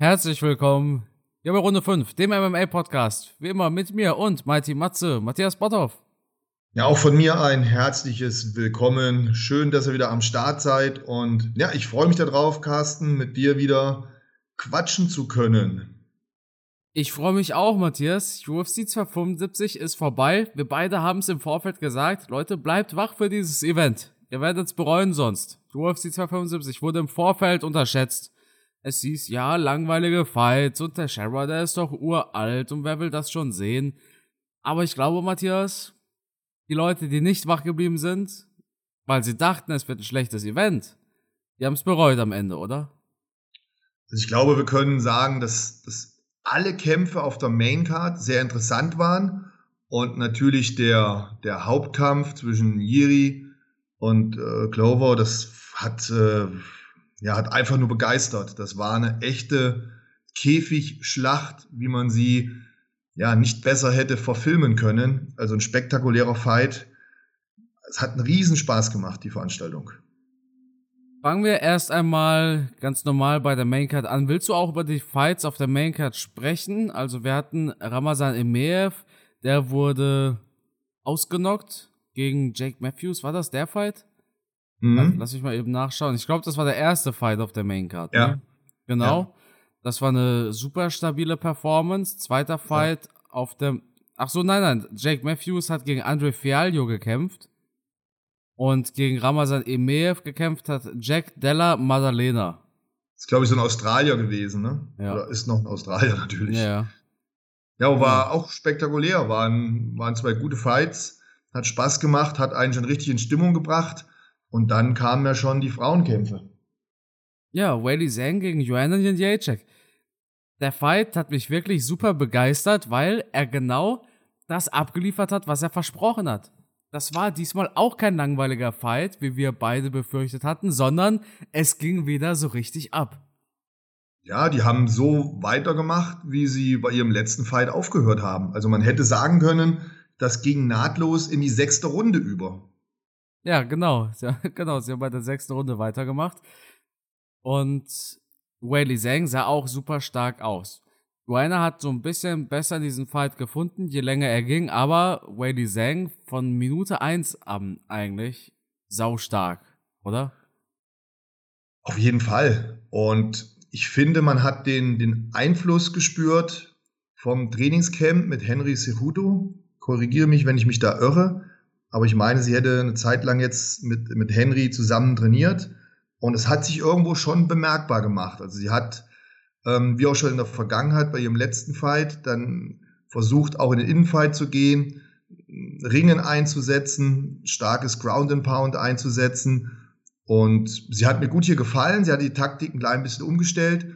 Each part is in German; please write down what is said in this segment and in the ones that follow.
Herzlich willkommen hier bei Runde 5, dem MMA-Podcast. Wie immer mit mir und Mighty Matze, Matthias Botthoff. Ja, auch von mir ein herzliches Willkommen. Schön, dass ihr wieder am Start seid. Und ja, ich freue mich darauf, Carsten, mit dir wieder quatschen zu können. Ich freue mich auch, Matthias. UFC 275 ist vorbei. Wir beide haben es im Vorfeld gesagt. Leute, bleibt wach für dieses Event. Ihr werdet es bereuen sonst. UFC 275 wurde im Vorfeld unterschätzt. Es hieß, ja, langweilige Fights und der Sherrod, der ist doch uralt und wer will das schon sehen? Aber ich glaube, Matthias, die Leute, die nicht wach geblieben sind, weil sie dachten, es wird ein schlechtes Event, die haben es bereut am Ende, oder? Also ich glaube, wir können sagen, dass, dass alle Kämpfe auf der Maincard sehr interessant waren und natürlich der, der Hauptkampf zwischen Yiri und äh, Clover, das hat äh, ja, hat einfach nur begeistert. Das war eine echte Käfigschlacht, wie man sie ja nicht besser hätte verfilmen können. Also ein spektakulärer Fight. Es hat einen Riesenspaß gemacht, die Veranstaltung. Fangen wir erst einmal ganz normal bei der Maincard an. Willst du auch über die Fights auf der Maincard sprechen? Also wir hatten Ramazan Emeev, der wurde ausgenockt gegen Jake Matthews. War das der Fight? Mhm. Lass mich mal eben nachschauen. Ich glaube, das war der erste Fight auf der Maincard. Ja. Ne? Genau. Ja. Das war eine super stabile Performance. Zweiter Fight ja. auf dem. Ach so, nein, nein. Jake Matthews hat gegen Andre Fialho gekämpft. Und gegen Ramazan Emeev gekämpft hat Jack Della Maddalena. Das ist, glaube ich, so ein Australier gewesen, ne? Ja. Oder ist noch ein Australier natürlich. Ja. Ja, war auch spektakulär. Waren, waren zwei gute Fights. Hat Spaß gemacht, hat einen schon richtig in Stimmung gebracht. Und dann kamen ja schon die Frauenkämpfe. Ja, Whaley Zhang gegen Joanna Jędrzejczyk. Der Fight hat mich wirklich super begeistert, weil er genau das abgeliefert hat, was er versprochen hat. Das war diesmal auch kein langweiliger Fight, wie wir beide befürchtet hatten, sondern es ging wieder so richtig ab. Ja, die haben so weitergemacht, wie sie bei ihrem letzten Fight aufgehört haben. Also man hätte sagen können, das ging nahtlos in die sechste Runde über. Ja, genau. Ja, genau, sie haben bei der sechsten Runde weitergemacht. Und Whaley Zhang sah auch super stark aus. Guayna hat so ein bisschen besser diesen Fight gefunden, je länger er ging, aber Whaley Zhang von Minute 1 an eigentlich sau stark, oder? Auf jeden Fall. Und ich finde, man hat den, den Einfluss gespürt vom Trainingscamp mit Henry Cejudo. Korrigiere mich, wenn ich mich da irre. Aber ich meine, sie hätte eine Zeit lang jetzt mit, mit Henry zusammen trainiert. Und es hat sich irgendwo schon bemerkbar gemacht. Also sie hat, ähm, wie auch schon in der Vergangenheit bei ihrem letzten Fight, dann versucht auch in den Innenfight zu gehen, Ringen einzusetzen, starkes Ground and Pound einzusetzen. Und sie hat mir gut hier gefallen. Sie hat die Taktik ein klein bisschen umgestellt.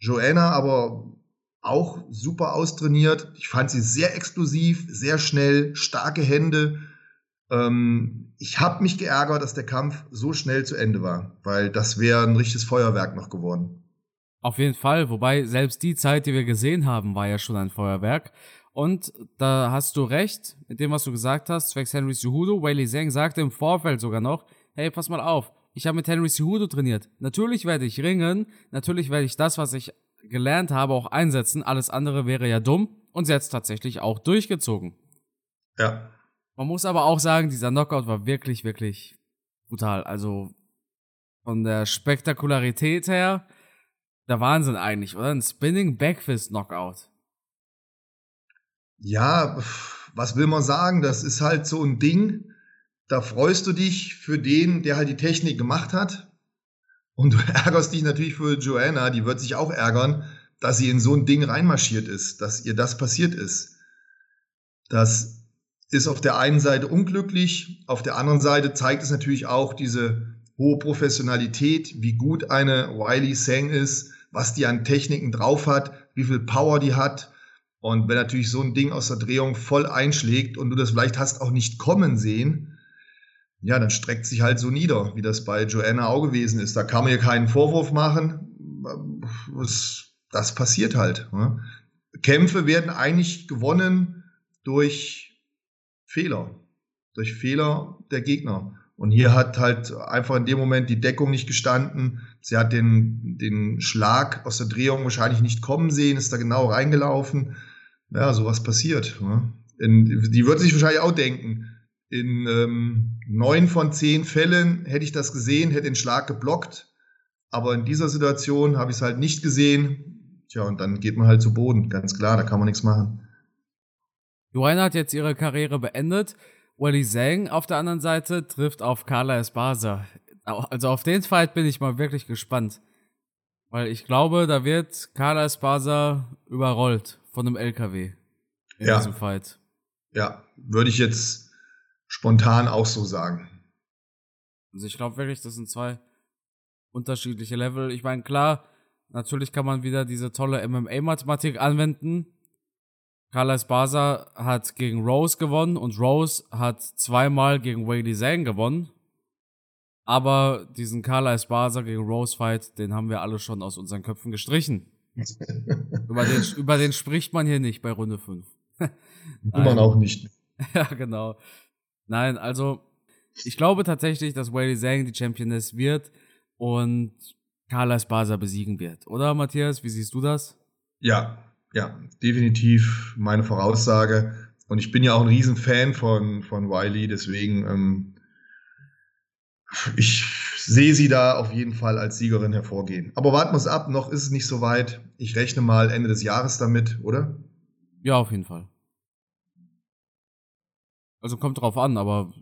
Joanna aber auch super austrainiert. Ich fand sie sehr explosiv, sehr schnell, starke Hände. Ähm, ich habe mich geärgert, dass der Kampf so schnell zu Ende war, weil das wäre ein richtiges Feuerwerk noch geworden. Auf jeden Fall, wobei selbst die Zeit, die wir gesehen haben, war ja schon ein Feuerwerk. Und da hast du recht mit dem, was du gesagt hast, zwecks Henry Cejudo. Wayley Zhang sagte im Vorfeld sogar noch, hey, pass mal auf, ich habe mit Henry Cejudo trainiert. Natürlich werde ich ringen, natürlich werde ich das, was ich gelernt habe, auch einsetzen. Alles andere wäre ja dumm. Und sie hat es tatsächlich auch durchgezogen. Ja, man muss aber auch sagen, dieser Knockout war wirklich, wirklich brutal. Also von der Spektakularität her, der Wahnsinn eigentlich, oder? Ein Spinning Backfist Knockout. Ja, was will man sagen? Das ist halt so ein Ding. Da freust du dich für den, der halt die Technik gemacht hat. Und du ärgerst dich natürlich für Joanna, die wird sich auch ärgern, dass sie in so ein Ding reinmarschiert ist, dass ihr das passiert ist. Das ist auf der einen Seite unglücklich, auf der anderen Seite zeigt es natürlich auch diese hohe Professionalität, wie gut eine Wiley Sang ist, was die an Techniken drauf hat, wie viel Power die hat. Und wenn natürlich so ein Ding aus der Drehung voll einschlägt und du das vielleicht hast auch nicht kommen sehen, ja, dann streckt sich halt so nieder, wie das bei Joanna auch gewesen ist. Da kann man ihr keinen Vorwurf machen. Das passiert halt. Ne? Kämpfe werden eigentlich gewonnen durch Fehler. Durch Fehler der Gegner. Und hier hat halt einfach in dem Moment die Deckung nicht gestanden. Sie hat den, den Schlag aus der Drehung wahrscheinlich nicht kommen sehen, ist da genau reingelaufen. Ja, sowas passiert. Ne? In, die wird sich wahrscheinlich auch denken, in ähm, neun von zehn Fällen hätte ich das gesehen, hätte den Schlag geblockt. Aber in dieser Situation habe ich es halt nicht gesehen. Tja, und dann geht man halt zu Boden, ganz klar, da kann man nichts machen. Joanna hat jetzt ihre Karriere beendet. Wally Zhang auf der anderen Seite trifft auf Carla Esparza. Also auf den Fight bin ich mal wirklich gespannt. Weil ich glaube, da wird Carla Esparza überrollt von einem LKW in ja. diesem Fight. Ja, würde ich jetzt spontan auch so sagen. Also ich glaube wirklich, das sind zwei unterschiedliche Level. Ich meine, klar, natürlich kann man wieder diese tolle MMA-Mathematik anwenden. Carla Esparza hat gegen Rose gewonnen und Rose hat zweimal gegen Whaley Zhang gewonnen. Aber diesen Carla Esparza gegen Rose Fight, den haben wir alle schon aus unseren Köpfen gestrichen. über, den, über den spricht man hier nicht bei Runde 5. man auch nicht. ja, genau. Nein, also ich glaube tatsächlich, dass Whaley Zhang die Championess wird und Carla Esparza besiegen wird. Oder Matthias, wie siehst du das? Ja, ja, definitiv meine Voraussage. Und ich bin ja auch ein Riesenfan von, von Wiley, deswegen ähm, ich sehe sie da auf jeden Fall als Siegerin hervorgehen. Aber warten wir es ab, noch ist es nicht so weit. Ich rechne mal Ende des Jahres damit, oder? Ja, auf jeden Fall. Also kommt drauf an, aber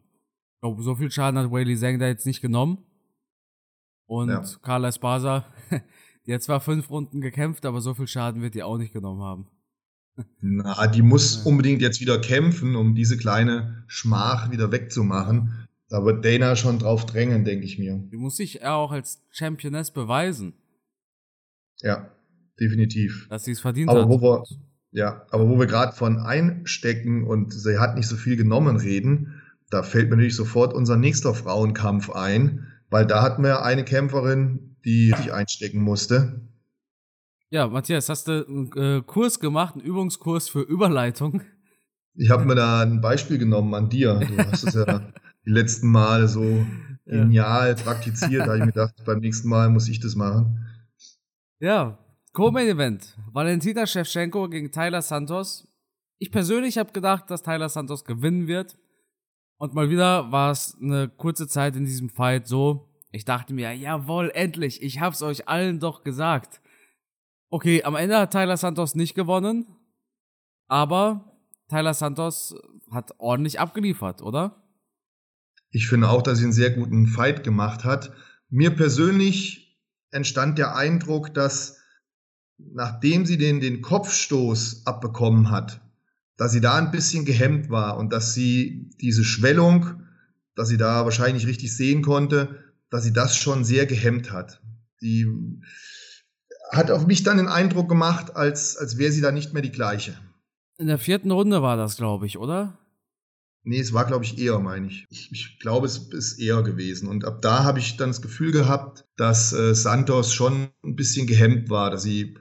so viel Schaden hat Whaley Zhang da jetzt nicht genommen. Und ja. Carla Esparza, die hat zwar fünf Runden gekämpft, aber so viel Schaden wird die auch nicht genommen haben. Na, die muss unbedingt jetzt wieder kämpfen, um diese kleine Schmach wieder wegzumachen. Da wird Dana schon drauf drängen, denke ich mir. Die muss sich auch als Championess beweisen. Ja, definitiv. Dass sie es verdient aber hat. Wo wir, ja, aber wo wir gerade von einstecken und sie hat nicht so viel genommen reden, da fällt mir natürlich sofort unser nächster Frauenkampf ein, weil da hatten wir eine Kämpferin, die sich einstecken musste. Ja, Matthias, hast du einen äh, Kurs gemacht, einen Übungskurs für Überleitung? Ich habe mir da ein Beispiel genommen an dir. Du hast es ja die letzten Male so genial ja. praktiziert. Da habe ich mir gedacht, beim nächsten Mal muss ich das machen. Ja, Co-Main Event. Valentina Shevchenko gegen Tyler Santos. Ich persönlich habe gedacht, dass Tyler Santos gewinnen wird. Und mal wieder war es eine kurze Zeit in diesem Fight so. Ich dachte mir, jawohl, endlich, ich hab's euch allen doch gesagt. Okay, am Ende hat Tyler Santos nicht gewonnen. Aber Tyler Santos hat ordentlich abgeliefert, oder? Ich finde auch, dass sie einen sehr guten Fight gemacht hat. Mir persönlich entstand der Eindruck, dass nachdem sie den, den Kopfstoß abbekommen hat, dass sie da ein bisschen gehemmt war und dass sie diese Schwellung, dass sie da wahrscheinlich nicht richtig sehen konnte, dass sie das schon sehr gehemmt hat. Die hat auf mich dann den Eindruck gemacht, als, als wäre sie da nicht mehr die gleiche. In der vierten Runde war das, glaube ich, oder? Nee, es war, glaube ich, eher, meine ich. ich. ich. glaube, es ist eher gewesen. Und ab da habe ich dann das Gefühl gehabt, dass äh, Santos schon ein bisschen gehemmt war, dass sie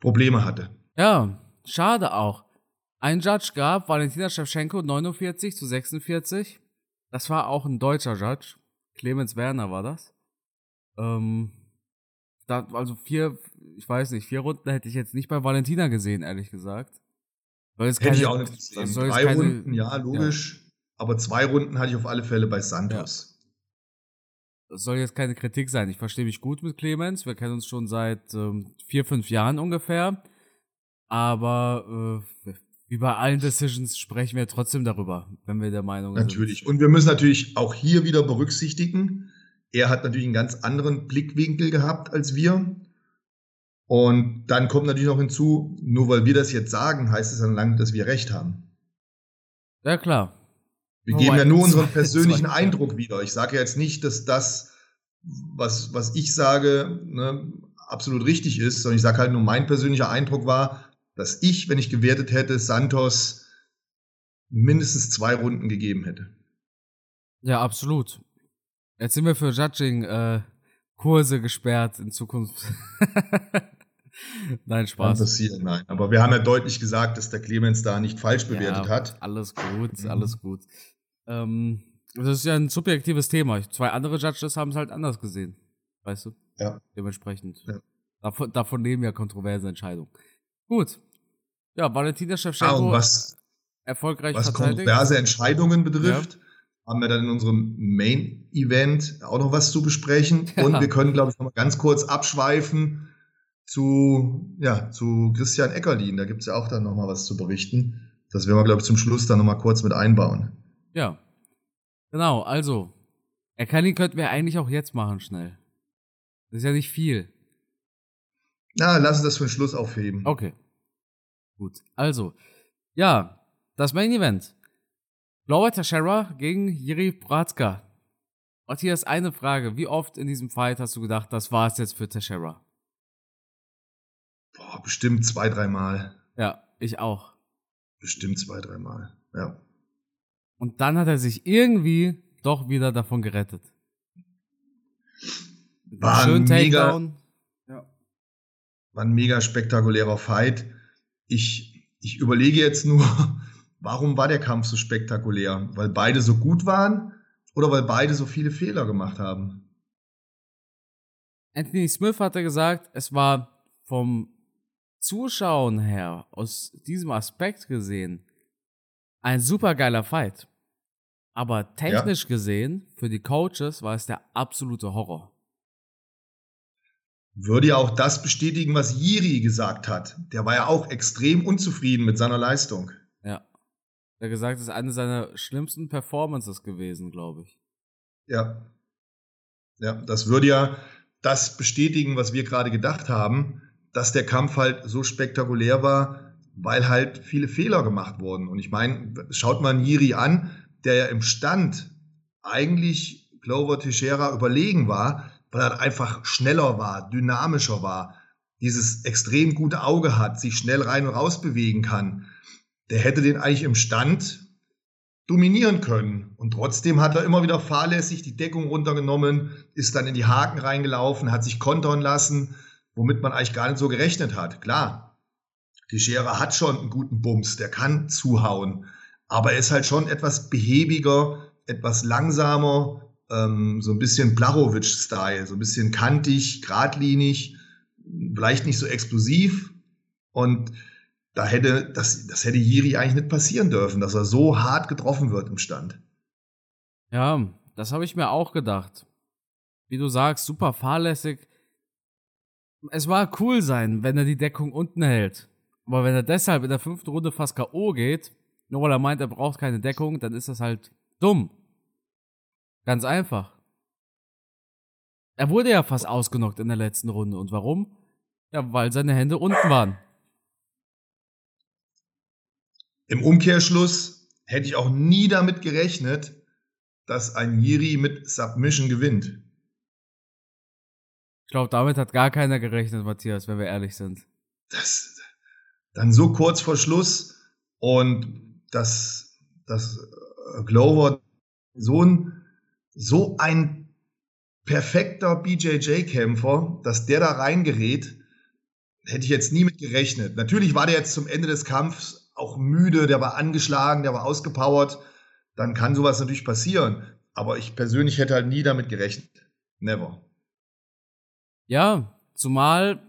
Probleme hatte. Ja, schade auch. Ein Judge gab Valentina Shevchenko 49 zu 46. Das war auch ein deutscher Judge. Clemens Werner war das. Ähm, da, also vier, ich weiß nicht, vier Runden hätte ich jetzt nicht bei Valentina gesehen, ehrlich gesagt. Hätte keine, ich auch nicht gesehen. Drei keine, Runden, ja, logisch. Ja. Aber zwei Runden hatte ich auf alle Fälle bei Santos. Ja. Das soll jetzt keine Kritik sein. Ich verstehe mich gut mit Clemens. Wir kennen uns schon seit ähm, vier, fünf Jahren ungefähr. Aber äh, bei allen Decisions sprechen wir trotzdem darüber, wenn wir der Meinung natürlich. sind. Natürlich. Und wir müssen natürlich auch hier wieder berücksichtigen, er hat natürlich einen ganz anderen Blickwinkel gehabt als wir. Und dann kommt natürlich noch hinzu, nur weil wir das jetzt sagen, heißt es dann lange, dass wir recht haben. Ja, klar. Wir geben ja nur unseren persönlichen Eindruck wieder. Ich sage jetzt nicht, dass das, was, was ich sage, ne, absolut richtig ist, sondern ich sage halt nur, mein persönlicher Eindruck war, dass ich, wenn ich gewertet hätte, Santos mindestens zwei Runden gegeben hätte. Ja, absolut. Jetzt sind wir für Judging äh, Kurse gesperrt in Zukunft. nein, Spaß. Kann passieren, nein. Aber wir haben ja deutlich gesagt, dass der Clemens da nicht falsch bewertet ja, hat. Alles gut, mhm. alles gut. Ähm, das ist ja ein subjektives Thema. Zwei andere Judges haben es halt anders gesehen. Weißt du? Ja. Dementsprechend. Ja. Davon, davon nehmen ja kontroverse Entscheidungen. Gut. Ja, Valentina Shevchenko ah, was, erfolgreich Was kontroverse Entscheidungen betrifft, ja. haben wir dann in unserem Main-Event auch noch was zu besprechen. Ja. Und wir können, glaube ich, noch mal ganz kurz abschweifen zu, ja, zu Christian Eckerlin. Da gibt es ja auch dann noch mal was zu berichten. Das werden wir, glaube ich, zum Schluss dann noch mal kurz mit einbauen. Ja. Genau, also, Eckerlin könnten wir eigentlich auch jetzt machen, schnell. Das ist ja nicht viel. Na, lass uns das für den Schluss aufheben. Okay. Gut. Also, ja, das Main Event. Glover Teixeira gegen Jiri Bratska. Matthias, eine Frage. Wie oft in diesem Fight hast du gedacht, das war es jetzt für Teixeira? Boah, bestimmt zwei, dreimal. Ja, ich auch. Bestimmt zwei, dreimal. Ja. Und dann hat er sich irgendwie doch wieder davon gerettet. War ein mega, ja. War ein mega spektakulärer Fight. Ich, ich überlege jetzt nur, warum war der Kampf so spektakulär? Weil beide so gut waren oder weil beide so viele Fehler gemacht haben? Anthony Smith hatte gesagt, es war vom Zuschauen her, aus diesem Aspekt gesehen, ein super geiler Fight. Aber technisch ja. gesehen, für die Coaches war es der absolute Horror. Würde ja auch das bestätigen, was Jiri gesagt hat. Der war ja auch extrem unzufrieden mit seiner Leistung. Ja. Er hat gesagt, es ist eine seiner schlimmsten Performances gewesen, glaube ich. Ja. Ja, das würde ja das bestätigen, was wir gerade gedacht haben dass der Kampf halt so spektakulär war, weil halt viele Fehler gemacht wurden. Und ich meine, schaut man Jiri an, der ja im Stand eigentlich Glover Teixeira überlegen war, weil er einfach schneller war, dynamischer war, dieses extrem gute Auge hat, sich schnell rein und raus bewegen kann. Der hätte den eigentlich im Stand dominieren können. Und trotzdem hat er immer wieder fahrlässig die Deckung runtergenommen, ist dann in die Haken reingelaufen, hat sich kontern lassen womit man eigentlich gar nicht so gerechnet hat. Klar, die Schere hat schon einen guten Bums, der kann zuhauen, aber er ist halt schon etwas behäbiger, etwas langsamer, ähm, so ein bisschen Blachowitsch-Style, so ein bisschen kantig, geradlinig, vielleicht nicht so explosiv. Und da hätte, das, das hätte Jiri eigentlich nicht passieren dürfen, dass er so hart getroffen wird im Stand. Ja, das habe ich mir auch gedacht. Wie du sagst, super fahrlässig es war cool sein, wenn er die Deckung unten hält. Aber wenn er deshalb in der fünften Runde fast K.O. geht, nur weil er meint, er braucht keine Deckung, dann ist das halt dumm. Ganz einfach. Er wurde ja fast ausgenockt in der letzten Runde. Und warum? Ja, weil seine Hände unten waren. Im Umkehrschluss hätte ich auch nie damit gerechnet, dass ein Yiri mit Submission gewinnt. Ich glaube, damit hat gar keiner gerechnet, Matthias, wenn wir ehrlich sind. Das, dann so kurz vor Schluss und dass, dass äh, Glover so ein, so ein perfekter BJJ-Kämpfer, dass der da reingerät, hätte ich jetzt nie mit gerechnet. Natürlich war der jetzt zum Ende des Kampfs auch müde, der war angeschlagen, der war ausgepowert. Dann kann sowas natürlich passieren. Aber ich persönlich hätte halt nie damit gerechnet. Never. Ja, zumal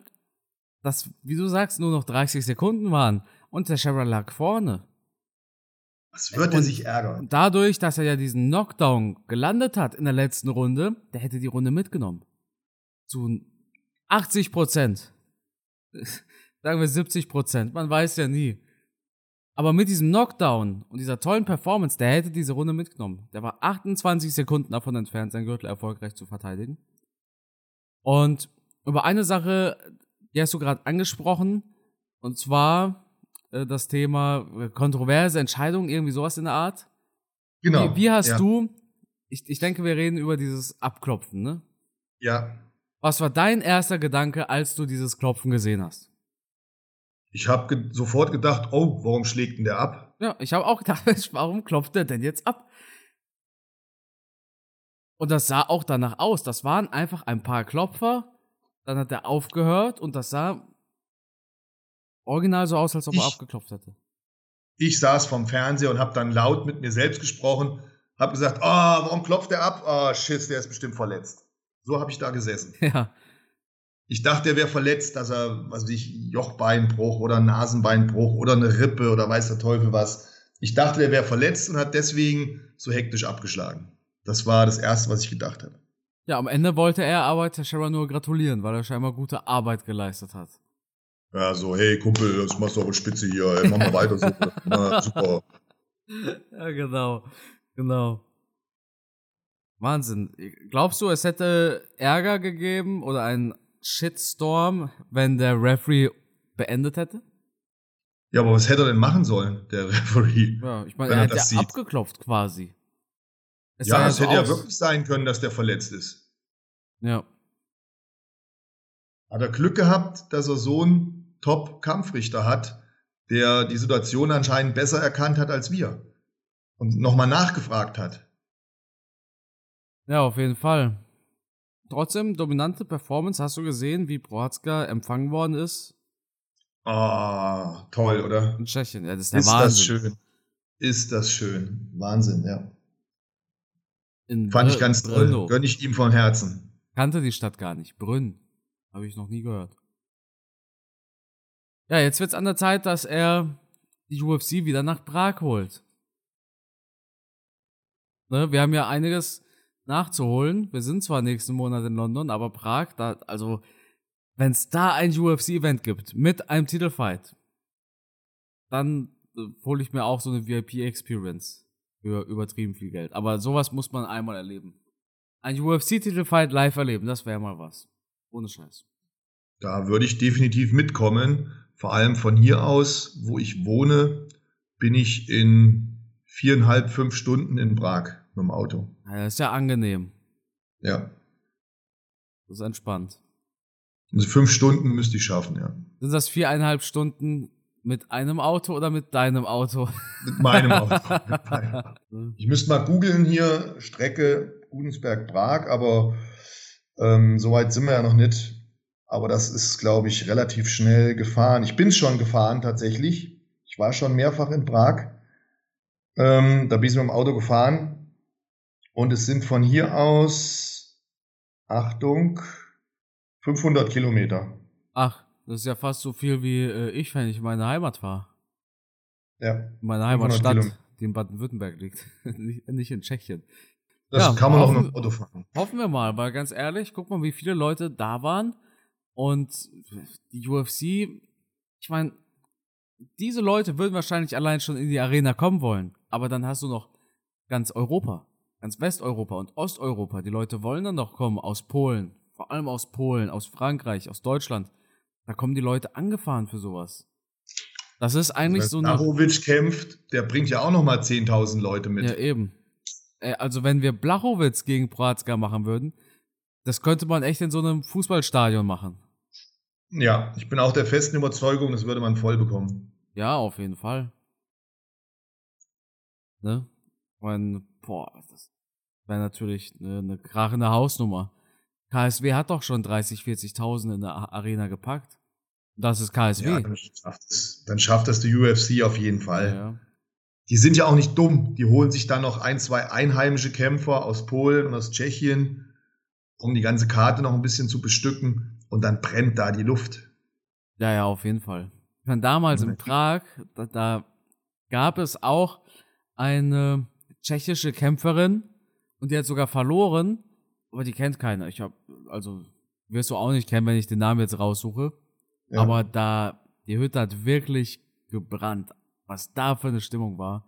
das, wie du sagst, nur noch 30 Sekunden waren und der Shara lag vorne. Was wird er sich ärgern? Dadurch, dass er ja diesen Knockdown gelandet hat in der letzten Runde, der hätte die Runde mitgenommen. Zu 80 Prozent. Sagen wir 70 Prozent. Man weiß ja nie. Aber mit diesem Knockdown und dieser tollen Performance, der hätte diese Runde mitgenommen. Der war 28 Sekunden davon entfernt, seinen Gürtel erfolgreich zu verteidigen. Und über eine Sache, die hast du gerade angesprochen, und zwar äh, das Thema äh, kontroverse Entscheidungen, irgendwie sowas in der Art. Genau. Wie, wie hast ja. du, ich, ich denke, wir reden über dieses Abklopfen, ne? Ja. Was war dein erster Gedanke, als du dieses Klopfen gesehen hast? Ich habe ge sofort gedacht, oh, warum schlägt denn der ab? Ja, ich habe auch gedacht, warum klopft der denn jetzt ab? Und das sah auch danach aus. Das waren einfach ein paar Klopfer. Dann hat er aufgehört und das sah original so aus, als ob ich, er abgeklopft hätte. Ich saß vom Fernseher und habe dann laut mit mir selbst gesprochen, habe gesagt, oh, warum klopft der ab? Oh, shit, der ist bestimmt verletzt. So habe ich da gesessen. Ja. Ich dachte, er wäre verletzt, dass er, was weiß ich, Jochbeinbruch oder Nasenbeinbruch oder eine Rippe oder weiß der Teufel was. Ich dachte, er wäre verletzt und hat deswegen so hektisch abgeschlagen. Das war das Erste, was ich gedacht habe. Ja, am Ende wollte er aber Teixeira nur gratulieren, weil er scheinbar gute Arbeit geleistet hat. Ja, so, hey Kumpel, das machst du aber spitze hier, ey, mach mal weiter so. Na, super. Ja, genau. Genau. Wahnsinn. Glaubst du, es hätte Ärger gegeben oder einen Shitstorm, wenn der Referee beendet hätte? Ja, aber was hätte er denn machen sollen, der Referee? Ja, ich meine, er, er hat ja abgeklopft quasi. Es ja, es hätte ja wirklich sein können, dass der verletzt ist. Ja. Hat er Glück gehabt, dass er so einen Top-Kampfrichter hat, der die Situation anscheinend besser erkannt hat als wir und nochmal nachgefragt hat. Ja, auf jeden Fall. Trotzdem, dominante Performance. Hast du gesehen, wie Prohatzka empfangen worden ist? Ah, toll, oder? In Tschechien, ja, das ist der ist Wahnsinn. das schön. Ist das schön. Wahnsinn, ja. In Fand Br ich ganz toll. Brno. Gönn ich ihm von Herzen. Kannte die Stadt gar nicht. Brünn. Habe ich noch nie gehört. Ja, jetzt wird's an der Zeit, dass er die UFC wieder nach Prag holt. Ne, wir haben ja einiges nachzuholen. Wir sind zwar nächsten Monat in London, aber Prag, da, also, wenn es da ein UFC-Event gibt mit einem Titelfight, dann äh, hole ich mir auch so eine VIP-Experience für übertrieben viel Geld. Aber sowas muss man einmal erleben. Ein UFC-Titelfight live erleben, das wäre mal was. Ohne Scheiß. Da würde ich definitiv mitkommen. Vor allem von hier aus, wo ich wohne, bin ich in viereinhalb, fünf Stunden in Prag mit dem Auto. Ja, das ist ja angenehm. Ja. Das ist entspannt. Also fünf Stunden müsste ich schaffen, ja. Sind das viereinhalb Stunden mit einem Auto oder mit deinem Auto? Mit meinem Auto. ich müsste mal googeln hier, Strecke Gudensberg-Prag, aber ähm, so weit sind wir ja noch nicht. Aber das ist, glaube ich, relativ schnell gefahren. Ich bin schon gefahren tatsächlich. Ich war schon mehrfach in Prag. Ähm, da bin ich mit dem Auto gefahren. Und es sind von hier aus, Achtung, 500 Kilometer. Ach, das ist ja fast so viel wie äh, ich, wenn ich in meine Heimat fahre. Ja. Meine Heimatstadt, die in Baden-Württemberg liegt, nicht in Tschechien. Das ja, kann man hoffen, auch mit dem Auto fahren. Hoffen wir mal, weil ganz ehrlich, guck mal, wie viele Leute da waren. Und die UFC, ich meine, diese Leute würden wahrscheinlich allein schon in die Arena kommen wollen. Aber dann hast du noch ganz Europa ganz Westeuropa und Osteuropa, die Leute wollen dann doch kommen aus Polen, vor allem aus Polen, aus Frankreich, aus Deutschland. Da kommen die Leute angefahren für sowas. Das ist eigentlich so eine. Blachowitsch kämpft, der bringt ja auch noch mal 10.000 Leute mit. Ja, eben. Äh, also, wenn wir Blachowitz gegen Prohatzka machen würden, das könnte man echt in so einem Fußballstadion machen. Ja, ich bin auch der festen Überzeugung, das würde man voll bekommen. Ja, auf jeden Fall. Ne? Und, boah, das, wäre natürlich eine, eine krachende Hausnummer. KSW hat doch schon 30, 40.000 in der Arena gepackt. Das ist KSW. Ja, dann, schafft es, dann schafft das die UFC auf jeden Fall. Ja, ja. Die sind ja auch nicht dumm. Die holen sich dann noch ein, zwei einheimische Kämpfer aus Polen und aus Tschechien, um die ganze Karte noch ein bisschen zu bestücken. Und dann brennt da die Luft. Ja, ja, auf jeden Fall. Ich meine, damals in Prag, da, da gab es auch eine tschechische Kämpferin, und die hat sogar verloren, aber die kennt keiner. Ich hab, also, wirst du auch nicht kennen, wenn ich den Namen jetzt raussuche. Ja. Aber da, die Hütte hat wirklich gebrannt. Was da für eine Stimmung war.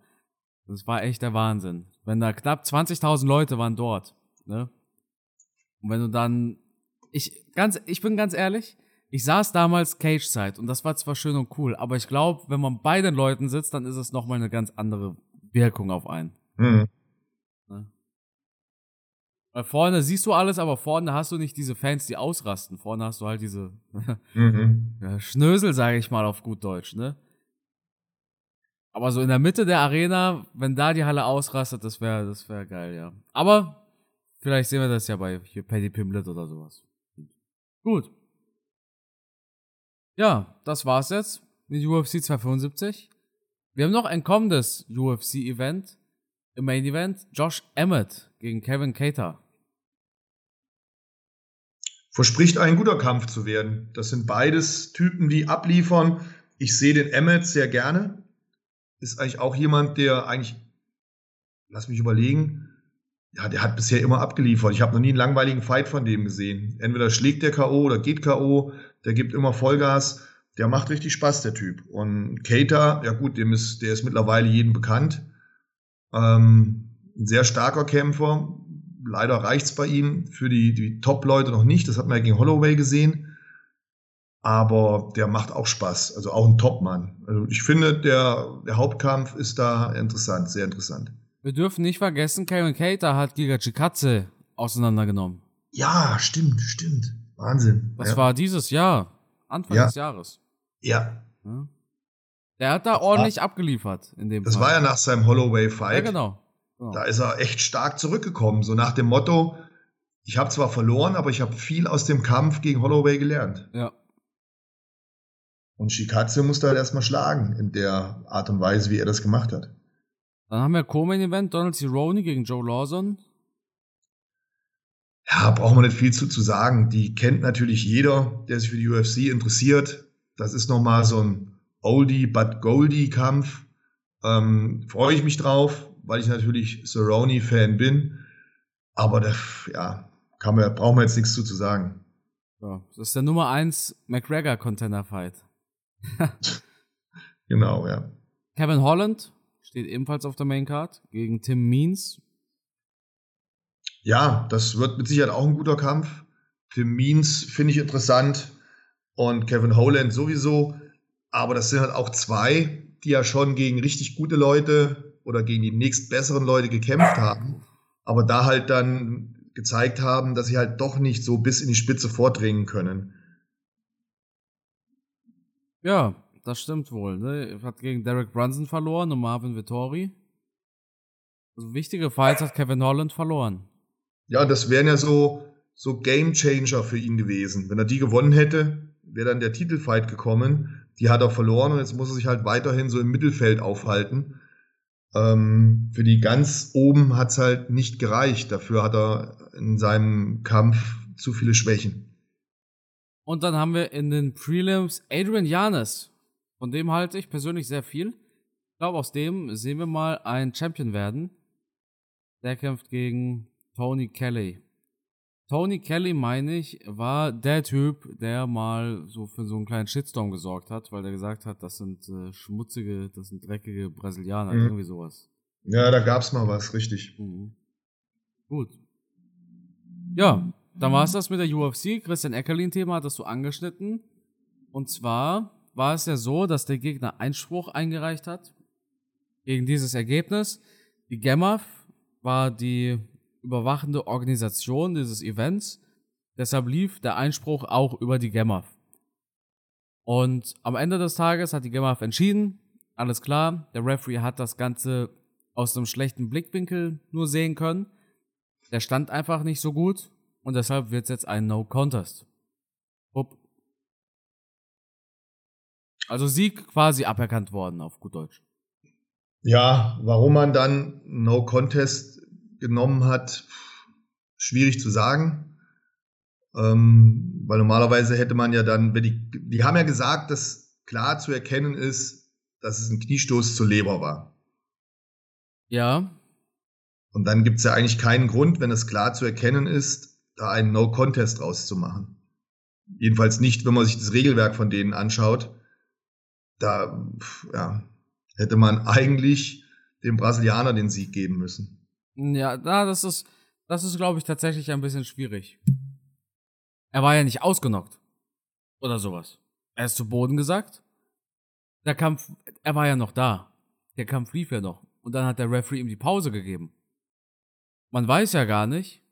Das war echt der Wahnsinn. Wenn da knapp 20.000 Leute waren dort, ne? Und wenn du dann, ich, ganz, ich bin ganz ehrlich, ich saß damals Cage-Zeit und das war zwar schön und cool, aber ich glaube, wenn man bei den Leuten sitzt, dann ist es nochmal eine ganz andere Wirkung auf einen. Mhm. Ne? Weil vorne siehst du alles, aber vorne hast du nicht diese Fans, die ausrasten. Vorne hast du halt diese mhm. Schnösel, sage ich mal auf gut Deutsch, ne? Aber so in der Mitte der Arena, wenn da die Halle ausrastet, das wäre das wär geil, ja. Aber vielleicht sehen wir das ja bei hier Paddy Pimlet oder sowas. Gut. Ja, das war's jetzt mit UFC 275. Wir haben noch ein kommendes UFC-Event. Im Main Event Josh Emmett gegen Kevin Cater. verspricht ein guter Kampf zu werden. Das sind beides Typen, die abliefern. Ich sehe den Emmett sehr gerne. Ist eigentlich auch jemand, der eigentlich, lass mich überlegen, ja, der hat bisher immer abgeliefert. Ich habe noch nie einen langweiligen Fight von dem gesehen. Entweder schlägt der K.O. oder geht K.O., der gibt immer Vollgas. Der macht richtig Spaß, der Typ. Und Cater, ja gut, dem ist, der ist mittlerweile jedem bekannt. Ähm, ein sehr starker Kämpfer. Leider reicht's bei ihm für die, die Top-Leute noch nicht. Das hat man ja gegen Holloway gesehen. Aber der macht auch Spaß. Also auch ein Top-Mann. Also ich finde, der, der Hauptkampf ist da interessant, sehr interessant. Wir dürfen nicht vergessen, Karen Cater hat Giga Chikatze auseinandergenommen. Ja, stimmt, stimmt. Wahnsinn. Das ja. war dieses Jahr. Anfang Ja. des Jahres. Ja, Ja. Der hat da ordentlich abgeliefert in dem das Fall. war ja nach seinem Holloway-Fight. Ja, genau. genau. Da ist er echt stark zurückgekommen. So nach dem Motto, ich habe zwar verloren, aber ich habe viel aus dem Kampf gegen Holloway gelernt. Ja. Und Shikatze musste halt erstmal schlagen in der Art und Weise, wie er das gemacht hat. Dann haben wir Co-Main Event, Donald Cerrone gegen Joe Lawson. Ja, braucht man nicht viel zu, zu sagen. Die kennt natürlich jeder, der sich für die UFC interessiert. Das ist nochmal so ein Oldie but Goldie Kampf. Ähm, Freue ich mich drauf, weil ich natürlich Cerrone-Fan bin. Aber das, ja, kann man, brauchen wir jetzt nichts zu, zu sagen. Ja, das ist der Nummer 1 McGregor Contender Fight. Genau, ja. Kevin Holland steht ebenfalls auf der Main Card gegen Tim Means. Ja, das wird mit Sicherheit auch ein guter Kampf. Tim Means finde ich interessant und Kevin Holland sowieso. Aber das sind halt auch zwei, die ja schon gegen richtig gute Leute oder gegen die nächstbesseren Leute gekämpft haben. Aber da halt dann gezeigt haben, dass sie halt doch nicht so bis in die Spitze vordringen können. Ja, das stimmt wohl. Ne? Er Hat gegen Derek Brunson verloren und Marvin Vittori. Also wichtige Fights hat Kevin Holland verloren. Ja, das wären ja so, so Game Changer für ihn gewesen. Wenn er die gewonnen hätte, wäre dann der Titelfight gekommen. Die hat er verloren und jetzt muss er sich halt weiterhin so im Mittelfeld aufhalten. Ähm, für die ganz oben hat's halt nicht gereicht. Dafür hat er in seinem Kampf zu viele Schwächen. Und dann haben wir in den Prelims Adrian Janes. Von dem halte ich persönlich sehr viel. Ich glaube, aus dem sehen wir mal einen Champion werden. Der kämpft gegen Tony Kelly. Tony Kelly, meine ich, war der Typ, der mal so für so einen kleinen Shitstorm gesorgt hat, weil der gesagt hat, das sind äh, schmutzige, das sind dreckige Brasilianer, Mhm. irgendwie sowas. Ja, da gab's mal was, richtig. Mhm. Gut. Ja, dann war es das mit der UFC. Christian Eckerlin-Thema hattest du angeschnitten. Und zwar war es ja so, dass der Gegner Einspruch eingereicht hat gegen dieses Ergebnis. Die GEMAF war die überwachende Organisation dieses Events. Deshalb lief der Einspruch auch über die GEMAF. Und am Ende des Tages hat die GEMAF entschieden, alles klar, der Referee hat das Ganze aus einem schlechten Blickwinkel nur sehen können. Der stand einfach nicht so gut und deshalb wird es jetzt ein No-Contest. Upp. Also Sieg quasi aberkannt worden, auf gut Deutsch. Ja, warum man dann No Contest genommen hat, schwierig zu sagen. Ähm, weil normalerweise hätte man ja dann, wenn die, die haben ja gesagt, dass klar zu erkennen ist, dass es ein Kniestoß zur Leber war. Ja, Und dann gibt es ja eigentlich keinen Grund, wenn es klar zu erkennen ist, da einen No Contest rauszumachen. Jedenfalls nicht, wenn man sich das Regelwerk von denen anschaut. Da ja, hätte man eigentlich dem Brasilianer den Sieg geben müssen. ja, das ist, das ist, glaube ich, tatsächlich ein bisschen schwierig. Er war ja nicht ausgenockt. Oder sowas. Er ist zu Boden gesagt. Der Kampf, er war ja noch da. Der Kampf lief ja noch. Und dann hat der Referee ihm die Pause gegeben. Man weiß ja gar nicht,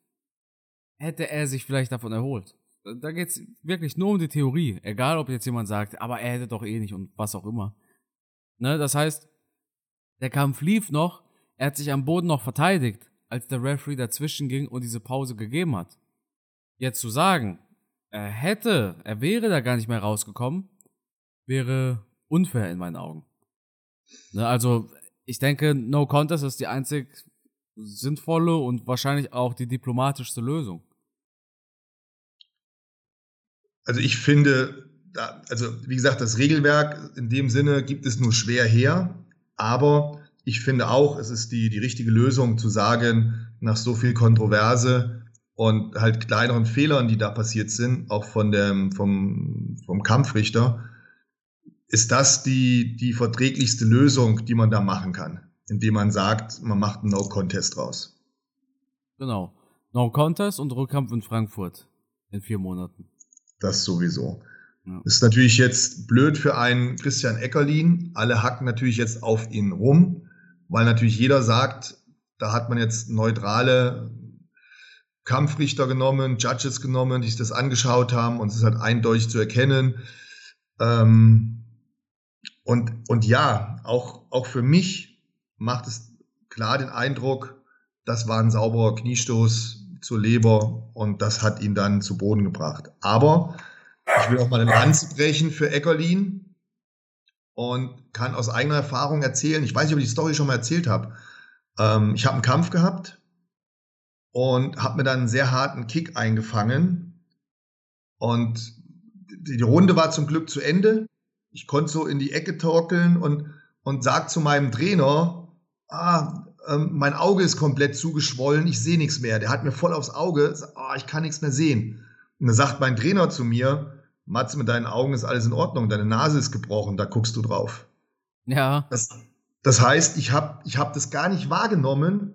hätte er sich vielleicht davon erholt. Da geht's wirklich nur um die Theorie. Egal, ob jetzt jemand sagt, aber er hätte doch eh nicht und was auch immer. Ne, das heißt, der Kampf lief noch, er hat sich am Boden noch verteidigt, als der Referee dazwischen ging und diese Pause gegeben hat. Jetzt zu sagen, er hätte, er wäre da gar nicht mehr rausgekommen, wäre unfair in meinen Augen. Ne, also, ich denke, No Contest ist die einzig sinnvolle und wahrscheinlich auch die diplomatischste Lösung. Also ich finde, da, also wie gesagt, das Regelwerk in dem Sinne gibt es nur schwer her, aber ich finde auch, es ist die, die richtige Lösung zu sagen, nach so viel Kontroverse und halt kleineren Fehlern, die da passiert sind, auch von dem, vom, vom Kampfrichter, ist das die, die verträglichste Lösung, die man da machen kann, indem man sagt, man macht einen No-Contest raus. Genau. No-Contest und Rückkampf in Frankfurt in vier Monaten. Das sowieso. Ja. Ist natürlich jetzt blöd für einen Christian Eckerlin. Alle hacken natürlich jetzt auf ihn rum, weil natürlich jeder sagt, da hat man jetzt neutrale Kampfrichter genommen, Judges genommen, die sich das angeschaut haben und es ist halt eindeutig zu erkennen. Ähm, und, und ja, auch, auch für mich macht es klar den Eindruck, das war ein sauberer Kniestoß zur Leber und das hat ihn dann zu Boden gebracht. Aber ich will auch mal eine Lanze brechen für Eckerlin und kann aus eigener Erfahrung erzählen. Ich weiß nicht, ob ich die Story schon mal erzählt habe. Ähm, ich habe einen Kampf gehabt und habe mir dann einen sehr harten Kick eingefangen. Und die Runde war zum Glück zu Ende. Ich konnte so in die Ecke torkeln und, und sag zu meinem Trainer, ah, ähm, mein Auge ist komplett zugeschwollen, ich sehe nichts mehr. Der hat mir voll aufs Auge, ah, ich kann nichts mehr sehen. Und dann sagt mein Trainer zu mir, Matze, mit deinen Augen ist alles in Ordnung, deine Nase ist gebrochen, da guckst du drauf. Ja. Das, das heißt, ich habe ich hab das gar nicht wahrgenommen,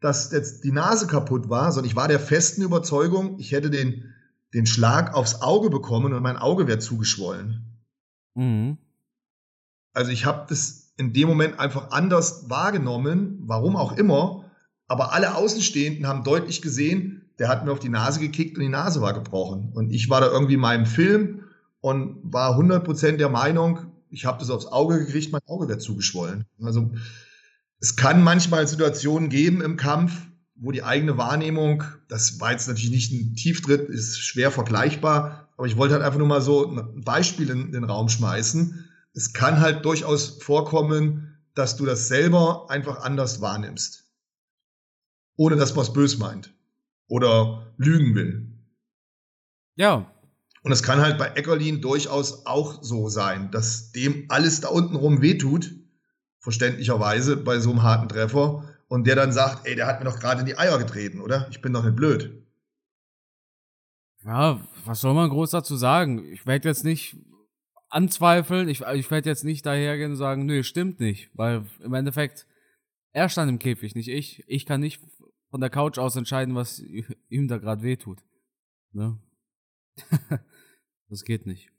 dass jetzt die Nase kaputt war, sondern ich war der festen Überzeugung, ich hätte den, den Schlag aufs Auge bekommen und mein Auge wäre zugeschwollen. Mhm. Also ich habe das in dem Moment einfach anders wahrgenommen, warum auch immer, aber alle Außenstehenden haben deutlich gesehen, der hat mir auf die Nase gekickt und die Nase war gebrochen. Und ich war da irgendwie in meinem Film und war 100% der Meinung, ich habe das aufs Auge gekriegt, mein Auge wäre zugeschwollen. Also es kann manchmal Situationen geben im Kampf, wo die eigene Wahrnehmung, das war jetzt natürlich nicht ein Tieftritt, ist schwer vergleichbar, aber ich wollte halt einfach nur mal so ein Beispiel in den Raum schmeißen. Es kann halt durchaus vorkommen, dass du das selber einfach anders wahrnimmst. Ohne dass man es bös meint. Oder lügen will. Ja. Und es kann halt bei Eckerlin durchaus auch so sein, dass dem alles da unten rum wehtut verständlicherweise bei so einem harten Treffer und der dann sagt, ey, der hat mir doch gerade in die Eier getreten, oder? Ich bin doch nicht blöd. Ja, was soll man groß dazu sagen? Ich werde jetzt nicht anzweifeln, ich, ich werde jetzt nicht dahergehen und sagen, nö, stimmt nicht, weil im Endeffekt, er stand im Käfig, nicht ich. Ich kann nicht von der Couch aus entscheiden, was ihm da gerade wehtut. Ne? das geht nicht.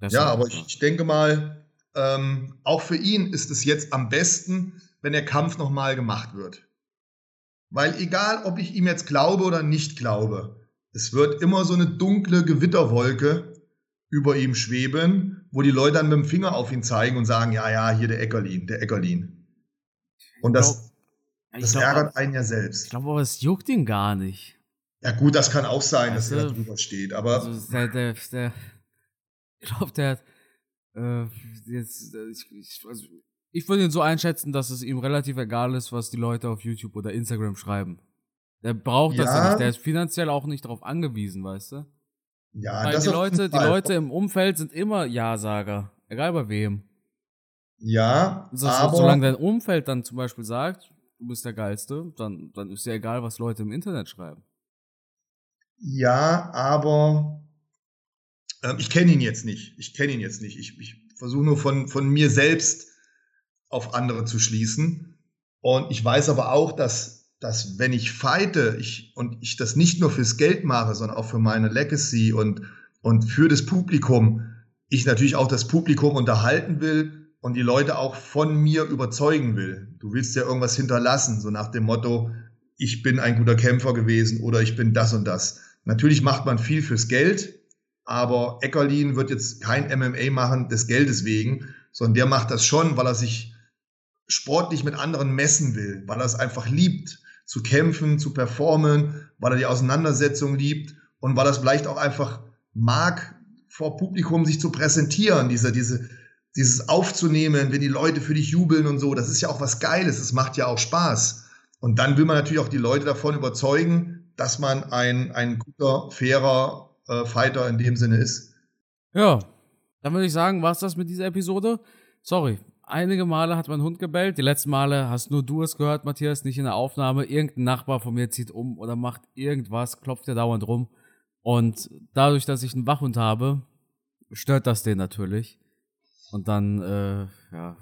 Das ja, aber ich, ich denke mal, ähm, auch für ihn ist es jetzt am besten, wenn der Kampf nochmal gemacht wird. Weil egal, ob ich ihm jetzt glaube oder nicht glaube, es wird immer so eine dunkle Gewitterwolke über ihm schweben, wo die Leute dann mit dem Finger auf ihn zeigen und sagen, ja, ja, hier der Eckerlin, der Eckerlin. Und das, glaub, das glaub, ärgert einen ja selbst. Ich glaube aber, es juckt ihn gar nicht. Ja gut, das kann auch sein, weißt dass er da drüber steht, aber... Also der, der, der, ich glaube, der hat äh, jetzt, ich, ich, also, ich würde ihn so einschätzen, dass es ihm relativ egal ist, was die Leute auf YouTube oder Instagram schreiben. Der braucht ja. das ja nicht. Der ist finanziell auch nicht darauf angewiesen, weißt du? Ja, Weil das die Leute, die Leute im Umfeld sind immer Ja-Sager. Egal bei wem. Ja, das aber... Solange dein Umfeld dann zum Beispiel sagt, du bist der Geilste, dann, dann ist ja egal, was Leute im Internet schreiben. Ja, aber ähm, ich kenne ihn jetzt nicht. Ich kenne ihn jetzt nicht. Ich, ich versuche nur von, von mir selbst auf andere zu schließen. Und ich weiß aber auch, dass, dass wenn ich fighte ich, und ich das nicht nur fürs Geld mache, sondern auch für meine Legacy und, und für das Publikum, ich natürlich auch das Publikum unterhalten will und die Leute auch von mir überzeugen will. Du willst ja irgendwas hinterlassen, so nach dem Motto, ich bin ein guter Kämpfer gewesen oder ich bin das und das. Natürlich macht man viel fürs Geld, aber Eckerlin wird jetzt kein MMA machen des Geldes wegen, sondern der macht das schon, weil er sich sportlich mit anderen messen will, weil er es einfach liebt, zu kämpfen, zu performen, weil er die Auseinandersetzung liebt und weil er es vielleicht auch einfach mag, vor Publikum sich zu präsentieren, diese, diese, dieses aufzunehmen, wenn die Leute für dich jubeln und so, das ist ja auch was Geiles, es macht ja auch Spaß. Und dann will man natürlich auch die Leute davon überzeugen, dass man ein, ein guter, fairer Top-Fighter in dem Sinne ist. Ja, dann würde ich sagen, war es das mit dieser Episode. Sorry, einige Male hat mein Hund gebellt. Die letzten Male hast nur du es gehört, Matthias, nicht in der Aufnahme. Irgendein Nachbar von mir zieht um oder macht irgendwas, klopft ja dauernd rum. Und dadurch, dass ich einen Wachhund habe, stört das den natürlich. Und dann, äh, ja,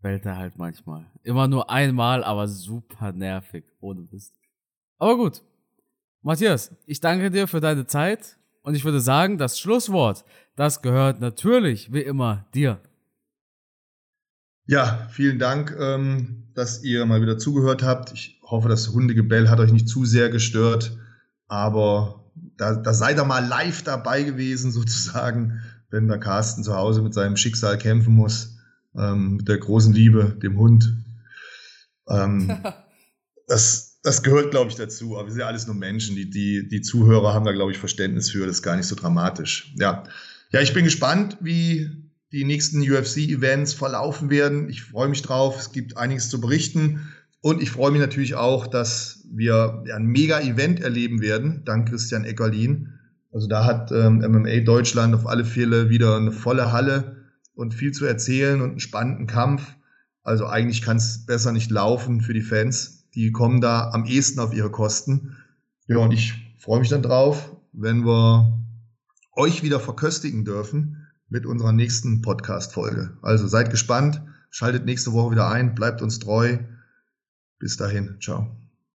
bellt er halt manchmal. Immer nur einmal, aber super nervig, ohne Mist. Aber gut. Matthias, ich danke dir für deine Zeit und ich würde sagen, das Schlusswort, das gehört natürlich, wie immer, dir. Ja, vielen Dank, ähm, dass ihr mal wieder zugehört habt. Ich hoffe, das Hundegebell hat euch nicht zu sehr gestört, aber da, da seid ihr mal live dabei gewesen, sozusagen, wenn der Carsten zu Hause mit seinem Schicksal kämpfen muss, ähm, mit der großen Liebe, dem Hund. Ähm, das, das gehört, glaube ich, dazu. Aber wir sind ja alles nur Menschen. Die, die, die Zuhörer haben da, glaube ich, Verständnis für. Das ist gar nicht so dramatisch. Ja, ja ich bin gespannt, wie die nächsten UFC-Events verlaufen werden. Ich freue mich drauf. Es gibt einiges zu berichten. Und ich freue mich natürlich auch, dass wir ein Mega-Event erleben werden, dank Christian Eckerlin. Also da hat ähm, MMA Deutschland auf alle Fälle wieder eine volle Halle und viel zu erzählen und einen spannenden Kampf. Also eigentlich kann es besser nicht laufen für die Fans. Die kommen da am ehesten auf ihre Kosten. Ja, und ich freue mich dann drauf, wenn wir euch wieder verköstigen dürfen mit unserer nächsten Podcast-Folge. Also seid gespannt, schaltet nächste Woche wieder ein, bleibt uns treu. Bis dahin, ciao.